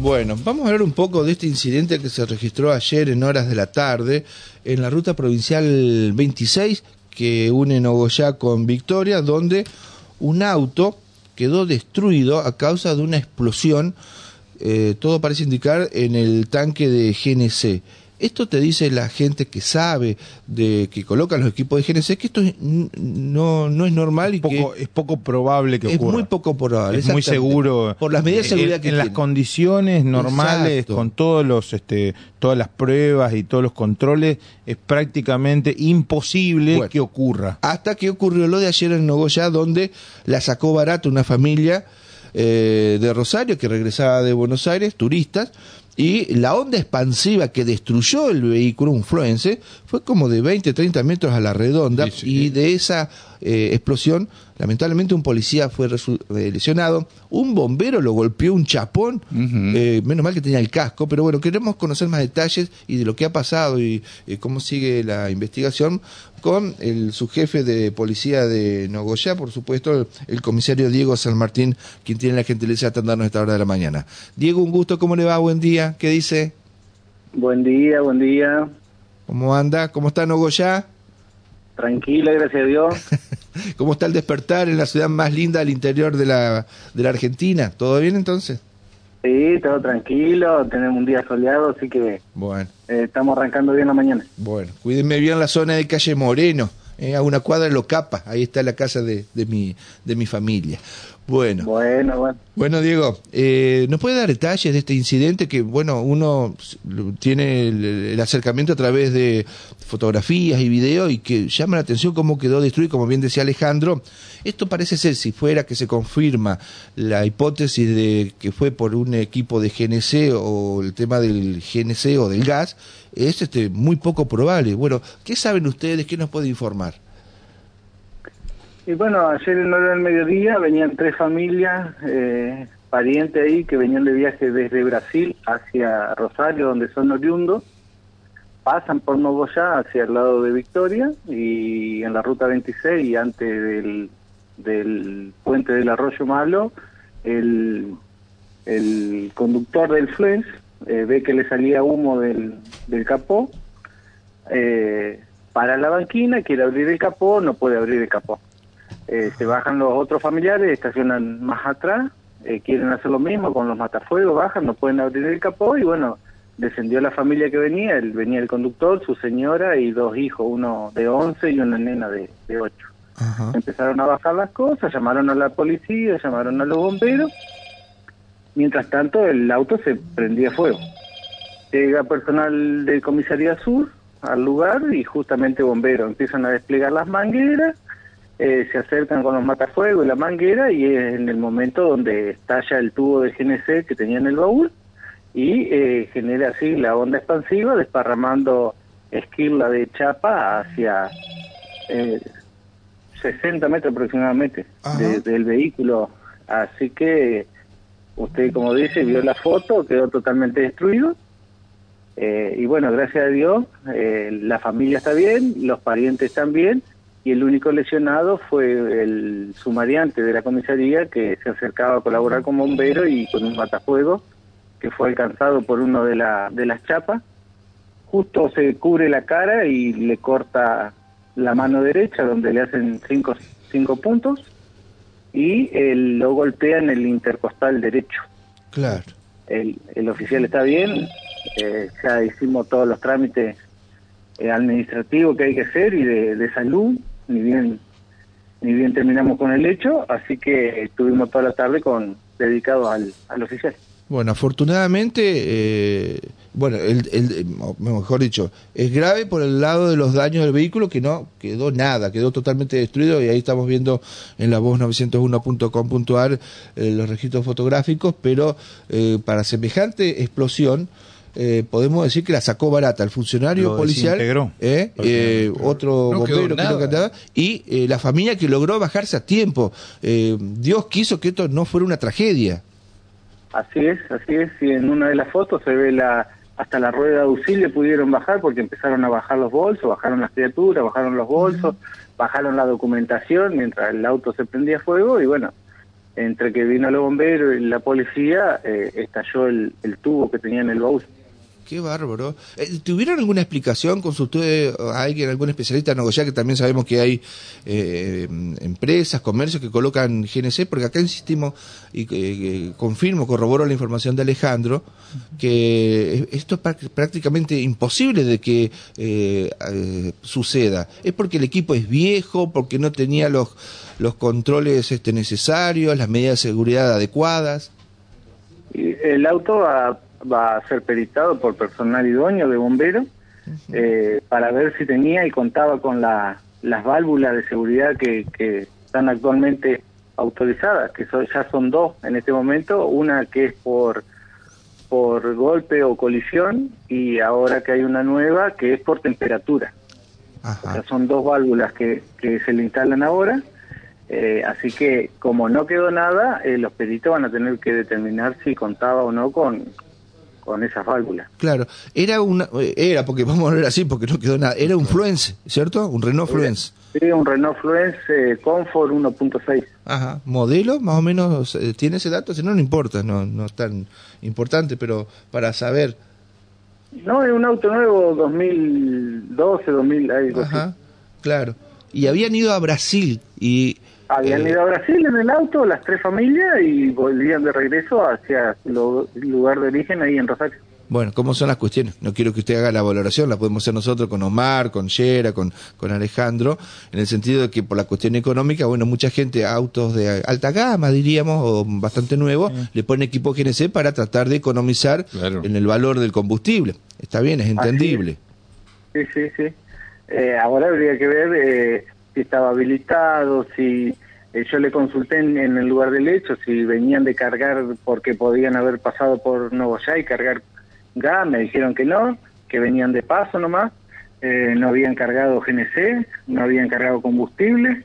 Bueno, vamos a hablar un poco de este incidente que se registró ayer en horas de la tarde en la ruta provincial 26 que une Nogoyá con Victoria, donde un auto quedó destruido a causa de una explosión, eh, todo parece indicar, en el tanque de GNC. Esto te dice la gente que sabe, de que colocan los equipos de GNC, que esto no, no es normal y poco, que es poco probable que ocurra. Es muy poco probable. Es muy seguro. Por las medidas de seguridad en, que En las condiciones normales, Exacto. con todos los, este, todas las pruebas y todos los controles, es prácticamente imposible Bueno. que ocurra. Hasta que ocurrió lo de ayer en Nogoyá, donde la sacó barata una familia eh, de Rosario que regresaba de Buenos Aires, turistas, y la onda expansiva que destruyó el vehículo, un Fluence, fue como de 20, 30 metros a la redonda, Sí, sí. y de esa eh, explosión, lamentablemente un policía fue eh, lesionado, un bombero lo golpeó un chapón, eh, menos mal que tenía el casco, pero bueno, queremos conocer más detalles y de lo que ha pasado y eh, cómo sigue la investigación con el subjefe de policía de Nogoyá, por supuesto, el, el comisario Diego San Martín, quien tiene la gentileza de atendernos a esta hora de la mañana. Diego, un gusto, ¿cómo le va? Buen día, ¿qué dice? Buen día, buen día. ¿Cómo anda? ¿Cómo está Nogoyá? Tranquila, gracias a Dios. ¿Cómo está el despertar en la ciudad más linda del interior de la, de la Argentina? ¿Todo bien entonces? Sí, todo tranquilo, tenemos un día soleado, así que Bueno. eh, estamos arrancando bien la mañana. Bueno, cuídenme bien la zona de calle Moreno, eh, a una cuadra de Locapa, ahí está la casa de, de, mi, de mi familia. Bueno, Bueno, bueno. bueno Diego, eh, ¿nos puede dar detalles de este incidente que, bueno, uno tiene el, el acercamiento a través de fotografías y videos y que llama la atención cómo quedó destruido, como bien decía Alejandro? Esto parece ser, si fuera que se confirma la hipótesis de que fue por un equipo de GNC o el tema del GNC o del gas, es este muy poco probable. Bueno, ¿qué saben ustedes? ¿Qué nos puede informar? Y bueno, ayer en hora del mediodía venían tres familias, eh, parientes ahí, que venían de viaje desde Brasil hacia Rosario, donde son oriundos. Pasan por Nogoyá hacia el lado de Victoria y en la ruta 26 y antes del, del puente del Arroyo Malo, el, el conductor del Fluence eh, ve que le salía humo del, del capó, eh, para la banquina, quiere abrir el capó, no puede abrir el capó. Eh, se bajan los otros familiares, estacionan más atrás, eh, quieren hacer lo mismo con los matafuegos, bajan, no pueden abrir el capó y bueno, descendió la familia que venía, él, venía el conductor, su señora y dos hijos, uno de 11 y una nena de, de 8. Ajá. Empezaron a bajar las cosas, llamaron a la policía, llamaron a los bomberos. Mientras tanto, el auto se prendía fuego. Llega personal del Comisaría Sur al lugar y justamente bomberos empiezan a desplegar las mangueras, eh, se acercan con los matafuegos y la manguera y es en el momento donde estalla el tubo de GNC que tenía en el baúl y eh, genera así la onda expansiva desparramando esquirla de chapa hacia eh, 60 metros aproximadamente de- del vehículo. Así que usted, como dice, vio la foto, quedó totalmente destruido. Eh, y bueno, gracias a Dios, eh, la familia está bien, los parientes están bien, y el único lesionado fue el sumariante de la comisaría que se acercaba a colaborar con bomberos y con un matafuego que fue alcanzado por uno de, la, de las chapas. Justo se cubre la cara y le corta la mano derecha, donde le hacen cinco, cinco puntos, y él lo golpea en el intercostal derecho. Claro. El, el oficial está bien, eh, ya hicimos todos los trámites eh, administrativos que hay que hacer y de, de salud, ni bien ni bien terminamos con el hecho, así que estuvimos toda la tarde con dedicados al, al oficial. Bueno, afortunadamente, eh, bueno, el, o mejor dicho, es grave por el lado de los daños del vehículo que no quedó nada, quedó totalmente destruido y ahí estamos viendo en la voz 901.com.ar eh, los registros fotográficos, pero eh, para semejante explosión eh, podemos decir que la sacó barata el funcionario Lo policial, eh, eh, otro No bombero creo que andaba, y eh, la familia que logró bajarse a tiempo. Eh, Dios quiso que esto no fuera una tragedia. Así es, así es, y en una de las fotos se ve la hasta la rueda de auxilio pudieron bajar porque empezaron a bajar los bolsos, bajaron las criaturas, bajaron los bolsos, bajaron la documentación mientras el auto se prendía fuego y bueno, entre que vino los bomberos y la policía, eh, estalló el, el tubo que tenía en el baúl. Qué bárbaro. Eh, ¿Tuvieron alguna explicación? ¿Consultó a alguien, algún especialista en Nogoyá? Que también sabemos que hay eh, empresas, comercios que colocan GNC, porque acá insistimos y eh, confirmo, corroboro la información de Alejandro, que esto es prácticamente imposible de que eh, suceda. ¿Es porque el equipo es viejo, porque no tenía los, los controles este, necesarios, las medidas de seguridad adecuadas? El auto a va a ser peritado por personal idóneo de bomberos eh, para ver si tenía y contaba con la, las válvulas de seguridad que, que están actualmente autorizadas, que ya son dos en este momento, una que es por por golpe o colisión y ahora que hay una nueva que es por temperatura. son dos válvulas que, que se le instalan ahora. Eh, así que como no quedó nada, eh, los peritos van a tener que determinar si contaba o no con, con esas válvulas. Claro, era una, era, porque vamos a ver así, porque no quedó nada, era un Fluence, ¿cierto? Un Renault Fluence. Sí, un Renault Fluence eh, Comfort 1.6. Ajá, modelo, más o menos, eh, ¿tiene ese dato? Si no, no importa, no, no es tan importante, pero para saber. No, es un auto nuevo, 2012, 2000, algo Ajá, claro. Y habían ido a Brasil y habían eh, ido a Brasil en el auto, las tres familias, y volvían de regreso hacia el lugar de origen ahí en Rosario. Bueno, ¿cómo son las cuestiones? No quiero que usted haga la valoración, la podemos hacer nosotros con Omar, con Yera, con, con Alejandro, en el sentido de que por la cuestión económica, bueno, mucha gente, autos de alta gama, diríamos, o bastante nuevos, le pone equipo GNC para tratar de economizar en el valor del combustible. Está bien, es entendible. Sí, sí, sí. Eh, ahora habría que ver eh, si estaba habilitado, si eh, yo le consulté en, el lugar del hecho si venían de cargar porque podían haber pasado por Novoya y cargar gas, me dijeron que no, que venían de paso nomás, eh, no habían cargado GNC, no habían cargado combustible,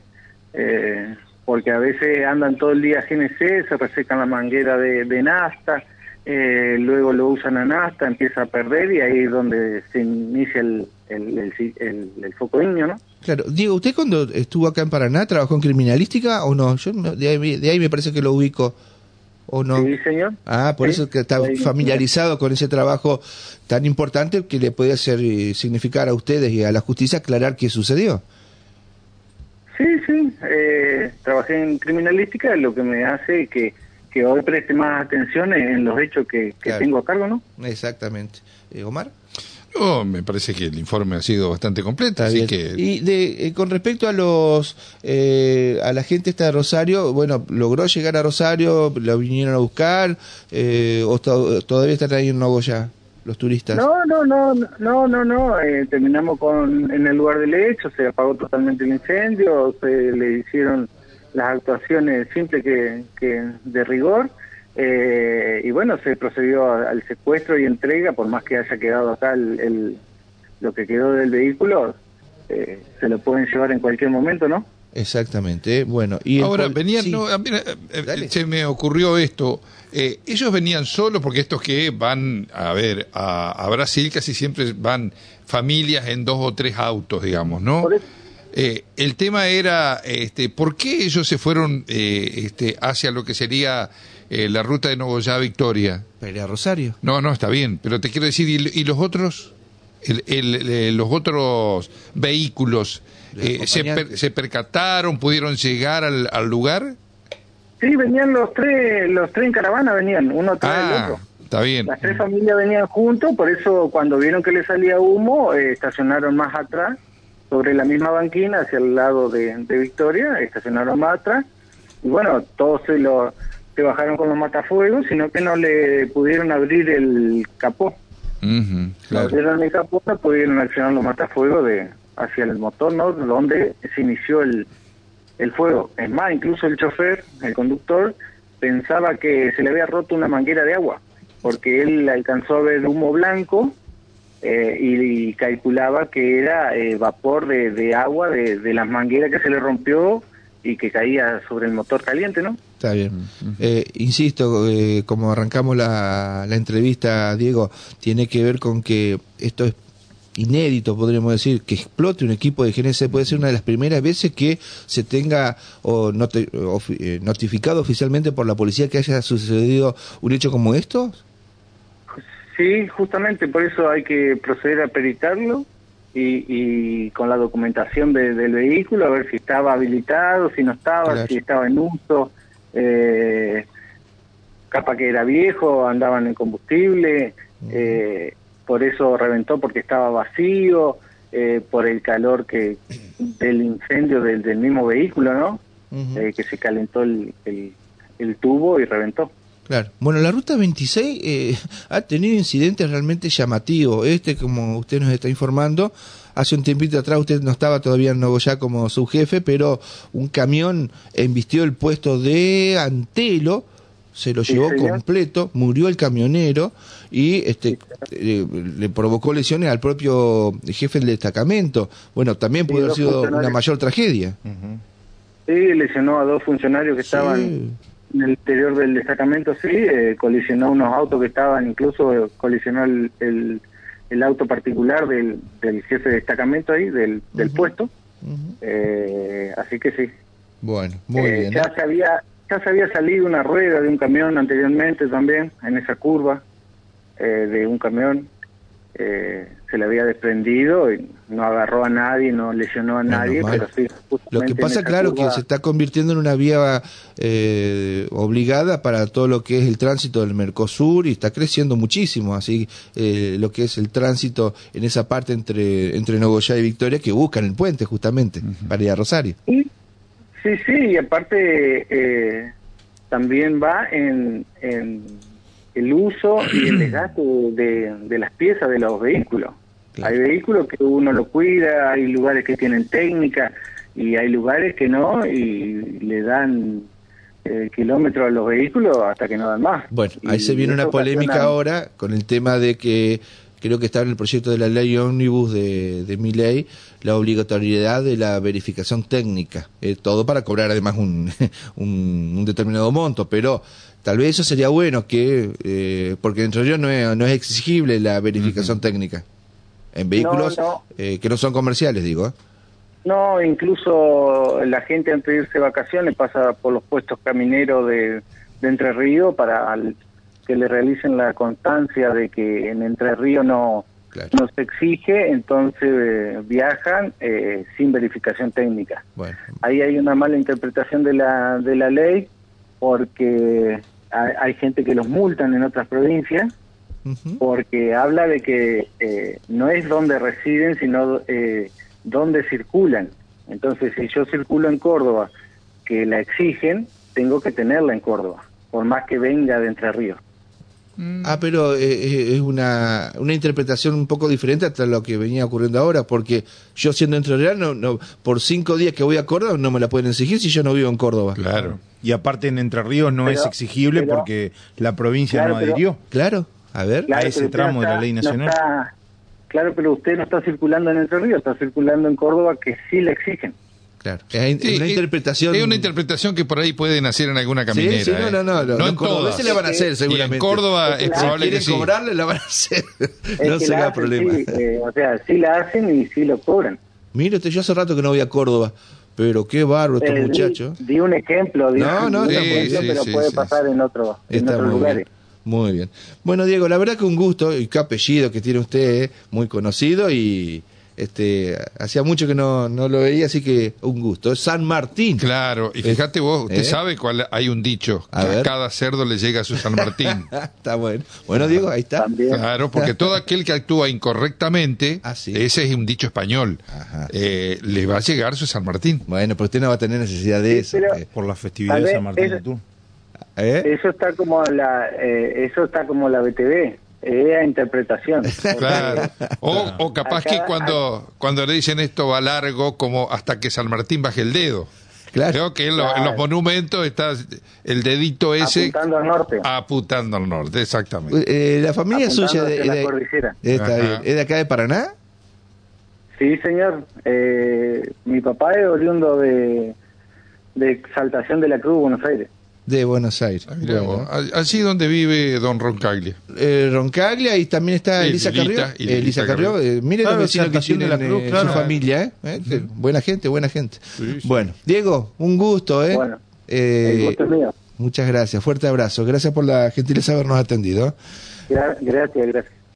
eh, porque a veces andan todo el día GNC, se resecan la manguera de, de nafta, luego lo usan a nasta, empieza a perder y ahí es donde se inicia el, el, el, el, foco niño, ¿no? Claro, Diego, ¿usted cuando estuvo acá en Paraná trabajó en criminalística o no? Yo de ahí, de ahí me parece que lo ubico. ¿O no? Sí, señor. Ah, por eso que está familiarizado con ese trabajo tan importante que le puede hacer eh, significar a ustedes y a la justicia aclarar qué sucedió. Sí, sí. Eh, trabajé en criminalística, lo que me hace que que hoy preste más atención en los hechos que, tengo a cargo, ¿no? Exactamente. Eh, Omar. Oh, me parece que el informe ha sido bastante completo, así que... Y de, eh, con respecto a los eh, a la gente esta de Rosario, bueno, logró llegar a Rosario, lo vinieron a buscar, o todavía están ahí en Nogoya los turistas. No, no, no, no, no, no. terminamos con en el lugar del hecho, se apagó totalmente el incendio, se le hicieron las actuaciones simples que, que de rigor. Eh, y bueno, se procedió al secuestro y entrega, por más que haya quedado acá el, lo que quedó del vehículo, eh, se lo pueden llevar en cualquier momento, ¿no? Exactamente. Bueno, y ahora venían, no, eh, se me ocurrió esto. ellos venían solos porque estos que van a ver a, Brasil casi siempre van familias en dos o tres autos, digamos, ¿no? Eh, el tema era, este, ¿por qué ellos se fueron eh, este, hacia lo que sería eh, la ruta de Nogoyá Victoria? Para Rosario. No, no, está bien, pero te quiero decir, ¿y, los otros? El, los otros vehículos se, se, percataron, pudieron llegar al, lugar? Sí, venían los tres, los tres en caravana venían, uno tras ah, otro. Está bien. Las tres familias venían juntos, por eso cuando vieron que le salía humo, estacionaron más atrás sobre la misma banquina hacia el lado de, Victoria, estacionaron más atrás, y bueno, todos se lo se bajaron con los matafuegos, sino que no le pudieron abrir el capó. claro. abrieron el capó, no pudieron accionar los matafuegos de hacia el motor, ¿no? Donde se inició el, el fuego. Es más, incluso el chofer, el conductor, pensaba que se le había roto una manguera de agua, porque él alcanzó a ver humo blanco eh, y, calculaba que era eh, vapor de, de agua de, de, las mangueras que se le rompió y que caía sobre el motor caliente, ¿no? Está bien. Eh, insisto, como arrancamos la, la entrevista, Diego, tiene que ver con que esto es inédito, podríamos decir, que explote un equipo de GNC, puede ser una de las primeras veces que se tenga o, eh, notificado oficialmente por la policía que haya sucedido un hecho como estos. Sí, justamente por eso hay que proceder a peritarlo y, con la documentación del vehículo, a ver si estaba habilitado, si no estaba, si estaba en uso, eh, capa que era viejo, andaban en combustible, eh, por eso reventó porque estaba vacío, eh, por el calor que del incendio del, del mismo vehículo, ¿no? Eh, que se calentó el, el, tubo y reventó. Claro. Bueno, la ruta 26 eh, ha tenido incidentes realmente llamativos. Este, como usted nos está informando, hace un tiempito atrás usted no estaba todavía en Nogoyá como subjefe, pero un camión embistió el puesto de Antelo se lo llevó completo, murió el camionero y este eh, le provocó lesiones al propio jefe del destacamento. Bueno, también pudo haber sido una mayor tragedia. Sí, lesionó a dos funcionarios que estaban en el interior del destacamento, sí, eh, colisionó unos autos que estaban, incluso colisionó el, el, auto particular del, del, jefe de destacamento ahí, del, del puesto. Eh, así que sí. Bueno, muy bien. Ya se había ya se había salido una rueda de un camión anteriormente también, en esa curva eh, de un camión. Eh, se le había desprendido y no agarró a nadie, no lesionó a nadie, pero sí. Lo que pasa, claro, que se está convirtiendo en una vía eh, obligada para todo lo que es el tránsito del Mercosur y está creciendo muchísimo, así lo que es el tránsito en esa parte entre, entre Nogoyá y Victoria que buscan el puente justamente para ir a Rosario. Sí, sí, y aparte eh, también va en, el uso y el desgaste de, las piezas de los vehículos. Hay vehículos que uno lo cuida, hay lugares que tienen técnica y hay lugares que no y le dan eh, kilómetros a los vehículos hasta que no dan más. Bueno, ahí se viene una polémica ahora con el tema de que creo que está en el proyecto de la ley ómnibus de, de mi ley, la obligatoriedad de la verificación técnica, eh, todo para cobrar además un, un, determinado monto, pero tal vez eso sería bueno que, eh, porque dentro de ellos no es, no es exigible la verificación técnica, en vehículos eh, que no son comerciales, digo. No, incluso la gente antes de irse de vacaciones pasa por los puestos camineros de, de Entre Ríos para al, que le realicen la constancia de que en Entre Ríos no, no se exige, entonces eh, viajan eh, sin verificación técnica. Ahí hay una mala interpretación de la, de la ley porque hay, gente que los multan en otras provincias porque habla de que eh, no es donde residen, sino donde circulan. Entonces, si yo circulo en Córdoba, que la exigen, tengo que tenerla en Córdoba, por más que venga de Entre Ríos. Mm. Ah, pero eh, eh, es una, una interpretación un poco diferente hasta lo que venía ocurriendo ahora, porque yo siendo entre no, no, por cinco días que voy a Córdoba no me la pueden exigir si yo no vivo en Córdoba. Claro. Y aparte en Entre Ríos no es exigible porque la provincia no adhirió. claro, a ver. a ese tramo de la ley nacional. Claro, pero usted no está circulando en Entre Ríos, está circulando en Córdoba que sí le exigen. Claro. Es una interpretación. Es una interpretación que por ahí puede nacer en alguna caminera. Sí, sí, no, no, no. No, en todas. le van a hacer, seguramente. en Córdoba es, probable que sí. cobrarle, la van a hacer. no será problema. Eh, o sea, sí la hacen y sí lo cobran. Mire, yo hace rato que no voy a Córdoba. Pero qué barro estos eh, muchachos. Di, un ejemplo, di no, no, un ejemplo, pero puede pasar en, otro, en otros lugares. Muy bien. Bueno, Diego, la verdad que un gusto y qué apellido que tiene usted, eh, muy conocido y este, hacía mucho que no, no lo veía, así que un gusto. Es San Martín. Claro, y fíjate vos, usted ¿Eh? sabe cuál hay un dicho, a, cada cerdo le llega a su San Martín. está bueno. Bueno, Diego, ahí está. Claro, porque todo aquel que actúa incorrectamente, ah, ese es un dicho español, eh, le va a llegar su San Martín. Bueno, pero usted no va a tener necesidad de eso. Eh. por la festividad de San Martín. tú. Eso está como la, eso está como la BTV es interpretación. Claro. O, capaz que cuando, cuando le dicen esto va largo, como hasta que San Martín baje el dedo. Claro. Creo que en, los monumentos está el dedito ese. Apuntando al norte. Apuntando al norte, exactamente. Eh, ¿La familia suya de, la cordillera. Está bien. ¿Es de acá de Paraná? Sí, señor. Eh, mi papá es oriundo de, de Exaltación de la Cruz, Buenos Aires. De Buenos Aires. Ah, allí donde vive don Roncaglia. Eh, Roncaglia y también está Elisa Carrió. Elisa Carrió. Eh, mire los vecinos que tienen la cruz, su familia. ¿eh? Buena gente, buena gente. Bueno, Diego, un gusto. ¿eh? Bueno, Muchas gracias. Fuerte abrazo. Gracias por la gentileza de habernos atendido. Gracias, gracias.